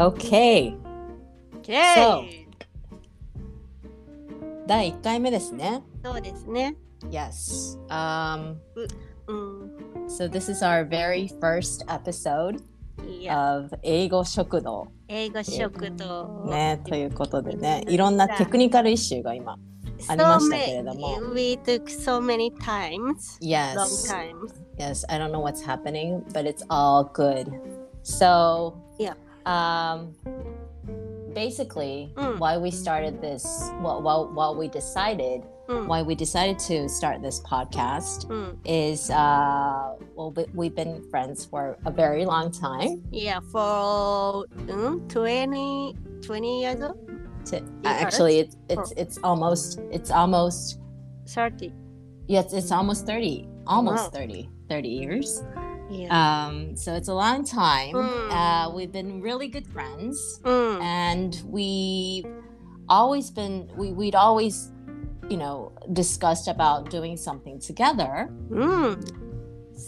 Okay. Okay. So 第1回目ですね。そうですね。 Yes. Um, うん。 so this is our very first episode いや、 of 英語食堂。英語食堂。ね、ということでね、いろんなテクニカルイシューが今。ありましたけれども So many- We took so many times. Yes. Long times. Yes, I don't know what's happening, but it's all good. So, Yeah. um, basically mm. why we started this well while, while we decided mm. why we decided to start this podcast mm. is uh, well we've been friends for a very long time yeah for um, 20 20 years to, uh, actually it's it's oh. it's almost it's almost 30 yes it's almost 30 almost wow. 30 30 years yeah. Um, so it's a long time. Mm. Uh, hmm. we've been really good friends, mm. and we always been we we'd always, you know, discussed about doing something together. Mm.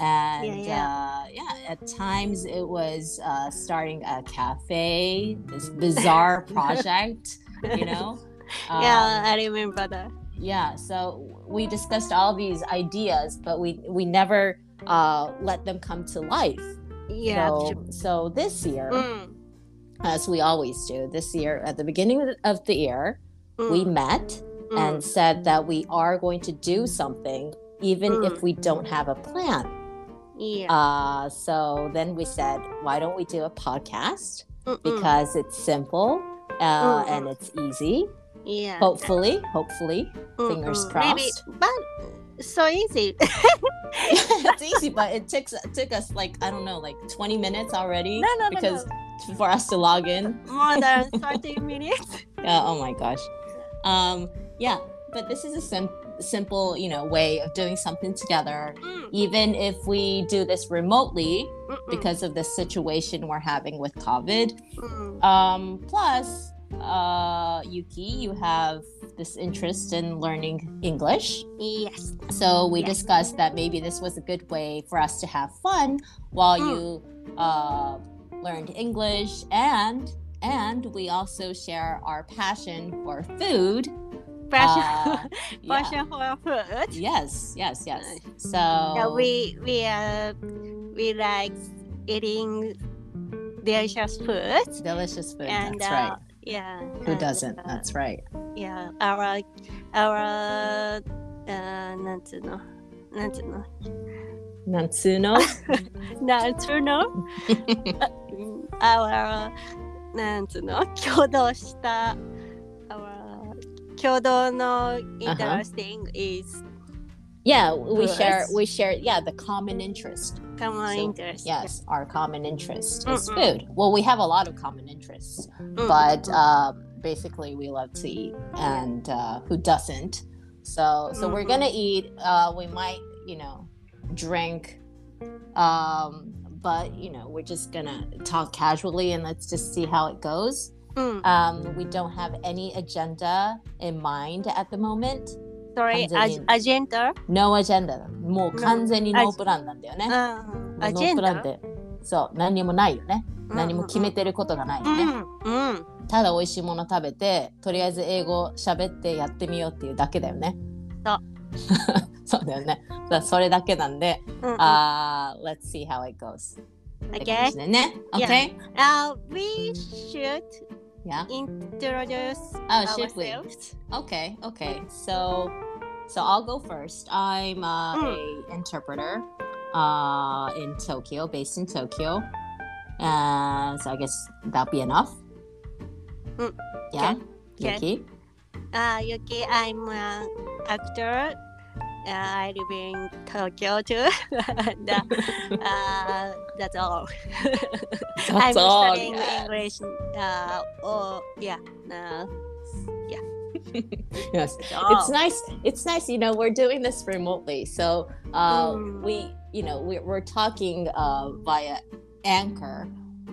And yeah, yeah. Uh, yeah, at times it was uh, starting a cafe, this bizarre project, you know. Um, yeah, I um, remember that. Yeah, so we discussed all these ideas, but we we never uh, let them come to life. Yeah. So, so this year, mm. as we always do, this year at the beginning of the year, mm. we met mm. and said that we are going to do something, even if mm. we don't have a plan. Yeah. Uh, so then we said, why don't we do a podcast? Mm-mm. Because it's simple uh, and it's easy. Yeah. Hopefully, hopefully, Mm-mm. fingers crossed. Maybe, but so easy. it's easy, but it takes it took us like I don't know, like 20 minutes already. No, no, because no, no. for us to log in. More than 30 minutes. Yeah. Oh my gosh. Um. Yeah. But this is a sim- simple, you know, way of doing something together. Mm. Even if we do this remotely Mm-mm. because of the situation we're having with COVID. Mm. Um. Plus, uh, Yuki, you have this interest in learning English. Yes. So we Yes. discussed that maybe this was a good way for us to have fun while Mm. you uh, learned English and and we also share our passion for food. Passion, Uh, yeah. passion for food. Yes, yes, yes. So Yeah, we we uh, we like eating delicious food. delicious food. and that's uh, right. yeah. Who and, doesn't? uh, That's right. yeah. Our our uh なんつうのなんつうの Natsuno. なんつうの our なんつうの共同した our 共同の interesting is yeah, we Yes. share. We share. Yeah, the common interest. common so, interest yes our common interest Mm-mm. is food well we have a lot of common interests Mm-mm. but um, basically we love to eat and uh, who doesn't so so Mm-mm. we're mm-hmm. gonna eat uh, we might you know drink um, but you know we're just gonna talk casually and let's just see how it goes mm. um, we don't have any agenda in mind at the moment Sorry, 完全に ag- agenda? No agenda もう完全にノープランなんだよね。うん。ノープランっ?てそう何にもないよね。うん何も決めてることがないよね。うん。うん。ただ美味しいもの食べてとりあえず英語喋ってやってみようっていうだけだよね。そう そうだよね。それだけなんで、う uh, let's see how it goes. Okay. Okay? Uh, we should Yeah. introduce Oh, should we? ourselves. Okay, okay. So, so I'll go first. I'm uh, Mm. a interpreter uh, in Tokyo, based in Tokyo. Uh, so I guess that'll be enough. Mm, Yeah. okay. Yuki. Uh, Yuki, I'm an actor. I live in Tokyo too. and, uh, that's all. I'm all. studying English. Uh, oh, yeah. Uh, Yes. It's nice. It's nice. You know, we're doing this remotely, so uh, Mm. we, you know, we're, we're talking uh, via Anchor,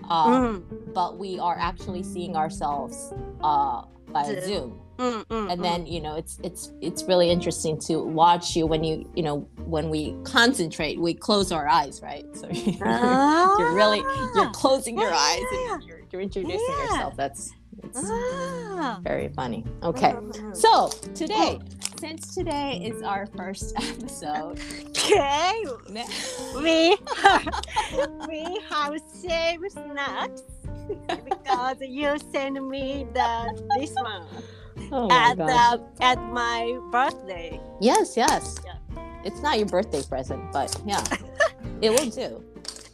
uh, Mm, but we are actually seeing ourselves uh, via Zoom. Mm-hmm. And mm. then you know it's it's it's really interesting to watch you when you you know when we concentrate we close our eyes right so you're, ah, you're really you're ah. closing your eyes and you're, you're introducing yeah. yourself that's it's ah. very funny. Okay. Mm-hmm. So today, since today is our first episode, okay, we we have same snacks because you send me the this one. Oh at the at my birthday. yes yes Yeah. it's not your birthday present but yeah it will do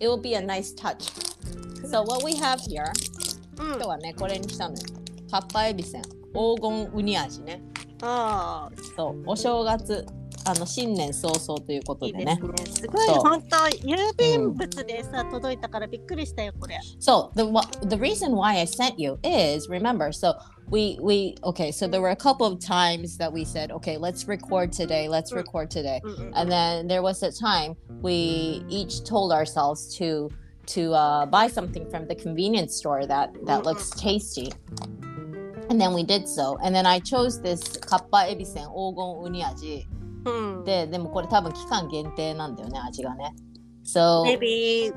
it will be a nice touch so what we have here うん今日。はねこれにしたのよかっぱえびせん黄金ウニ味ねああ、そうお正月あの新年早々ということでねいいですね。すごい本当郵便物でさ、届いたからびっくりしたよこれ。So the the reason why I sent you is remember so we we okay so there were a couple of times that we said okay let's record today let's Mm. record today うんうん and then there was a time we each told ourselves to to uh, buy something from the convenience store that that looks tasty and then we did so and then i chose this カッパエビせん黄金ウニ味うん。ででもこれ多分期間限定なんだよね味がね so Maybe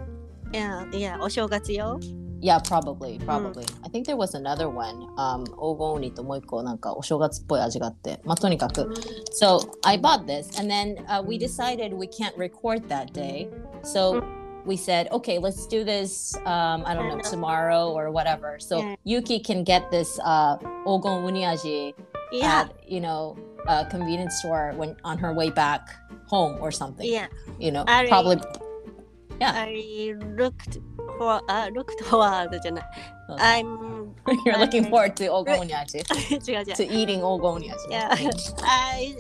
いやいやお正月よ。 yeah probably probably、I think there was another one um 黄金ウニともう一個なんかお正月っぽい味があってまあとにかく So I bought this, and then uh, we decided we can't record that day. So we said, okay, let's do this. Um, I don't know tomorrow or whatever. So Yeah. Yuki can get this uh, ogon uniaji いや at you know a convenience store when on her way back home or something. いや。 You know, I- probably. I looked for あ looked forward じゃない。I'm You're looking forward to ogon uniaji, 違う違う。 to eating ogon uniaji. Yeah. I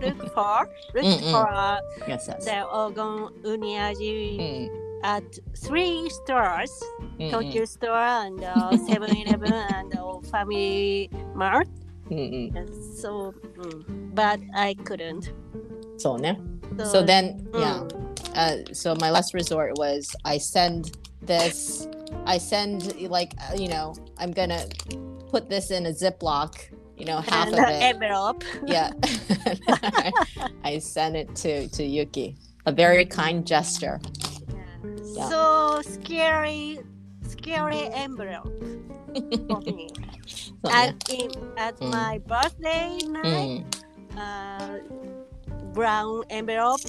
look for look Mm-mm. for Yes, yes. the Ogon uni aji Mm, at three stores, mm, mm, Tokyo store and uh, 7-Eleven and uh, Family Mart. mm, mm. So, mm, but I couldn't. So, ne? so then, yeah. uh, so my last resort was I send this, I send like uh, you know I'm gonna put this in a Ziploc, you know half and of it, envelope. yeah. I send it to to Yuki, a very kind gesture. Yeah. So scary, scary envelope for me. So, At, in, at Mm. my birthday night, mm, uh, brown envelope,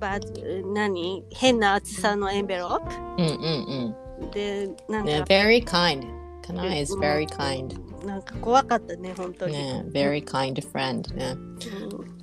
バズ何？変な厚さのエンベロープ？うんうんうん。で、なんか。ね、very kind. カナイ is very kind. なんか怖かったね、本当に。ね、very kind friend. ね。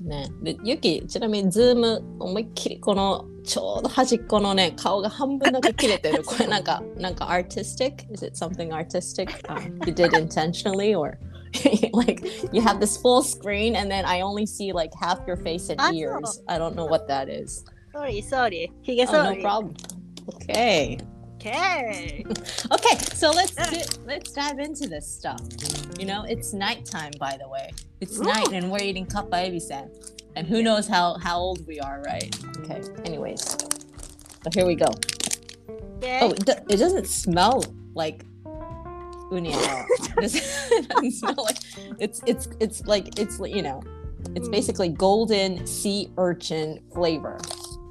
ね。で、ユキ、ちなみに、ズーム、思いっきりこの、ちょうど端っこのね、顔が半分だけ切れてる。これなんか、なんか、artistic? Is it something artistic? Uh, you did intentionally or? like you have this full screen and then I only see like half your face and ah, ears. I don't know what that is. Sorry, sorry. Hige, oh, sorry. No problem. Okay. Okay. okay, so let's let's dive into this stuff. You know, it's nighttime by the way. It's Ooh. night and we're eating kappa ebisen. And who knows how how old we are, right? Okay. Anyways. So here we go. Okay. Oh, it, it doesn't smell like uni at all it doesn't, it doesn't smell like it's it's it's like it's you know it's Mm. basically golden sea urchin flavor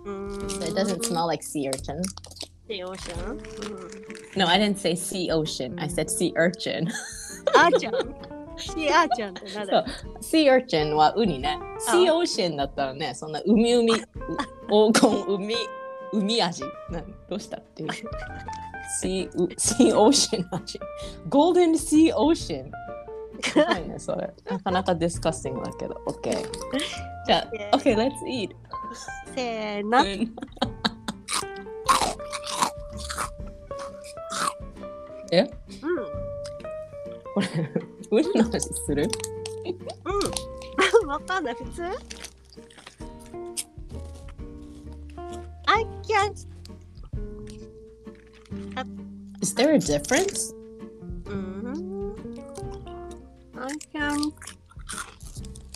うーん so it doesn't smell like sea urchin シーオーシャン。うん no i didn't say sea ocean i said sea urchin あーちゃん。シーあーちゃんってなんだ sea urchin はウニね。sea ocean だったらね、そんな海海、う黄金海、海味。などうしたっていう。 sea, う sea ocean 味。golden sea ocean。すごいね、それ。なかなかディスカッシングだけど。OK。じゃあ、OK, let's eat. せーの。うんえうん。これ、ウニの味するうん。わかんない。普通 I can't. Is there a difference? うん。I can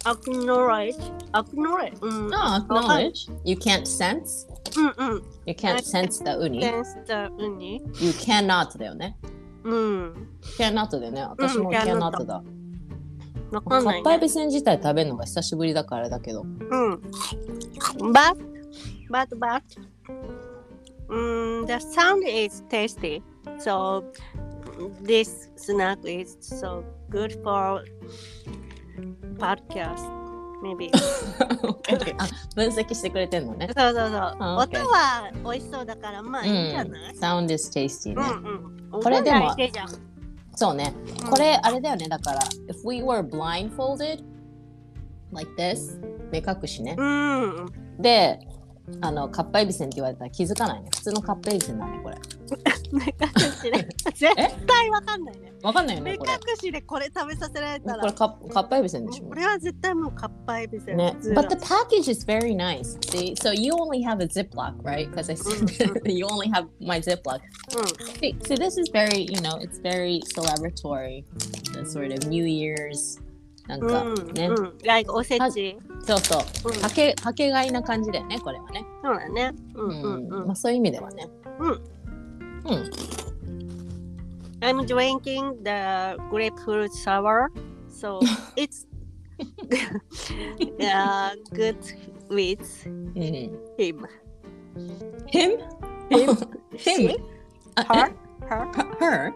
acknowledge. Acknowledge. うん。No, acknowledge. You can't sense? うんうん。You can't sense the uni. Sense the ウニ You cannot だよね。うん。cannot だよね。私も cannot だ。わかかんない、ねっぱえ。びせん自体食べるのが久しぶりだからだけど。うん。But, but, but, um, the sound is tasty. So, this snack is so good for podcast, maybe. あ分析してくれてんのね。そうそうそう。あ音 OK は美味しそうだから、まあいいんじゃない、 Sound is tasty ね。うん、うんこれでも音大事じゃんそうね。これあれだよね。だから、if we were blindfolded like this 目隠しね。うん。で、 あの、かっぱえびせんって言われたら気づかないね。普通のかっぱえびせんだね、これ。目隠しで。絶対わかんないね。わかんないよ目ね、隠これ。しでこれ食べさせられたこれら。かかっぱえびせんでしょこ。れは絶対もうかっぱえびせん。ね。普通の But the package is very nice. See, so you only have a Ziploc, right? Because I said you only have my Ziploc. う See, so this is very, you know, it's very celebratory. The sort of New Year's なんん。かうん。ね、うん。like おせち。そうそううん。かけかけがいな感じだよねこれはね。そうだね。ううんうんうんまあそういう意味ではね。うん。うん。I'm drinking the grapefruit sour, so it's uh, good with うん。him? Him? Him? Him? あ Her? Her? え Her?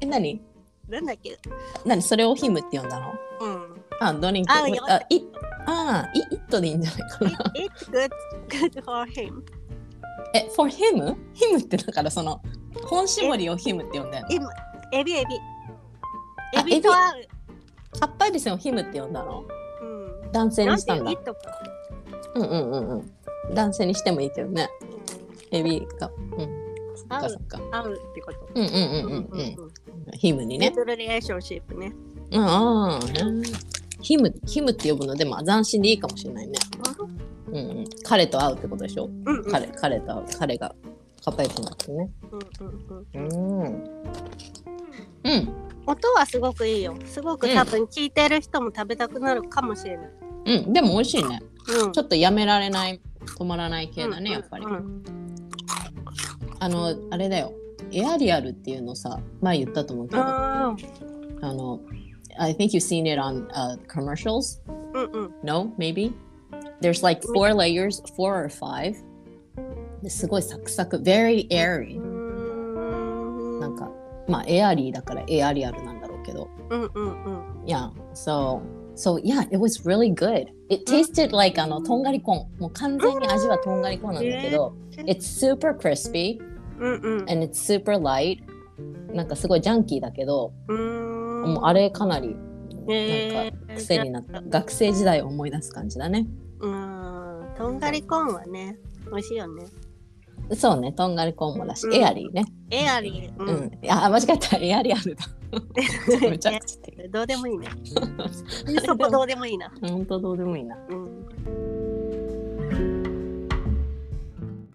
え、何なんだっけ何それを him って呼んだの？うん。あ、ドリンク。あいやあ、い、あ、い、it でいいんじゃないかな。It, it's good, good for him. え、for him? him ってだからその、本絞りを him って呼んだよね。今、エビエビ。あエビと合う。かっぱえびせんを him って呼んだの？うん。男性にしたんだいい。とか。うんうんうんうん。男性にしてもいいけどね。エビが。うん。そっかそっか。合うってこと。うんうんうんうんうん。ヒムにね。ネットリレーションシップね。ああ、ヒム、ヒムって呼ぶのでも斬新でいいかもしれないね。うんうん。彼と会うってことでしょ？うんうん。彼、彼と会う。彼がカッパエビになってね。うんうんうん。うん。うん。音はすごくいいよ。すごく多分聞いてる人も食べたくなるかもしれない。うん。でも美味しいね。うんちょっとやめられない、止まらない系だね、やっぱり。うんうんあの、あれだよ。エアリアルっていうのさ、前言ったと思うけど、ああの、I think you've seen it on、uh, commercials. ーうんうん。 No, maybe. There's like four layers, four or five. ですごいサクサク、very airy. なんか、まあ、エアリーだからエアリアルなんだろうけど。うんうんうん。 Yeah, so, so yeah, it was really good. It tasted like あの、とんがりコーン。もう完全に味はとんがりコーンなんだけど、It's super crispy うんうん。 and it's super light. なんかすごいジャンキーだけど、うーんもう あれかなりえー癖になった。学生時代を思い出す感じだね。うん。とんがりコーンはね、美味しいよね。そうね、とんがりコーンもだし、うんエアリーね。エアリー。う。うんあ、間違えた。エアリアルだ。めちゃくちゃ。どうでもいいね。そこどうでもいいな。本当どうでもいいな。うん。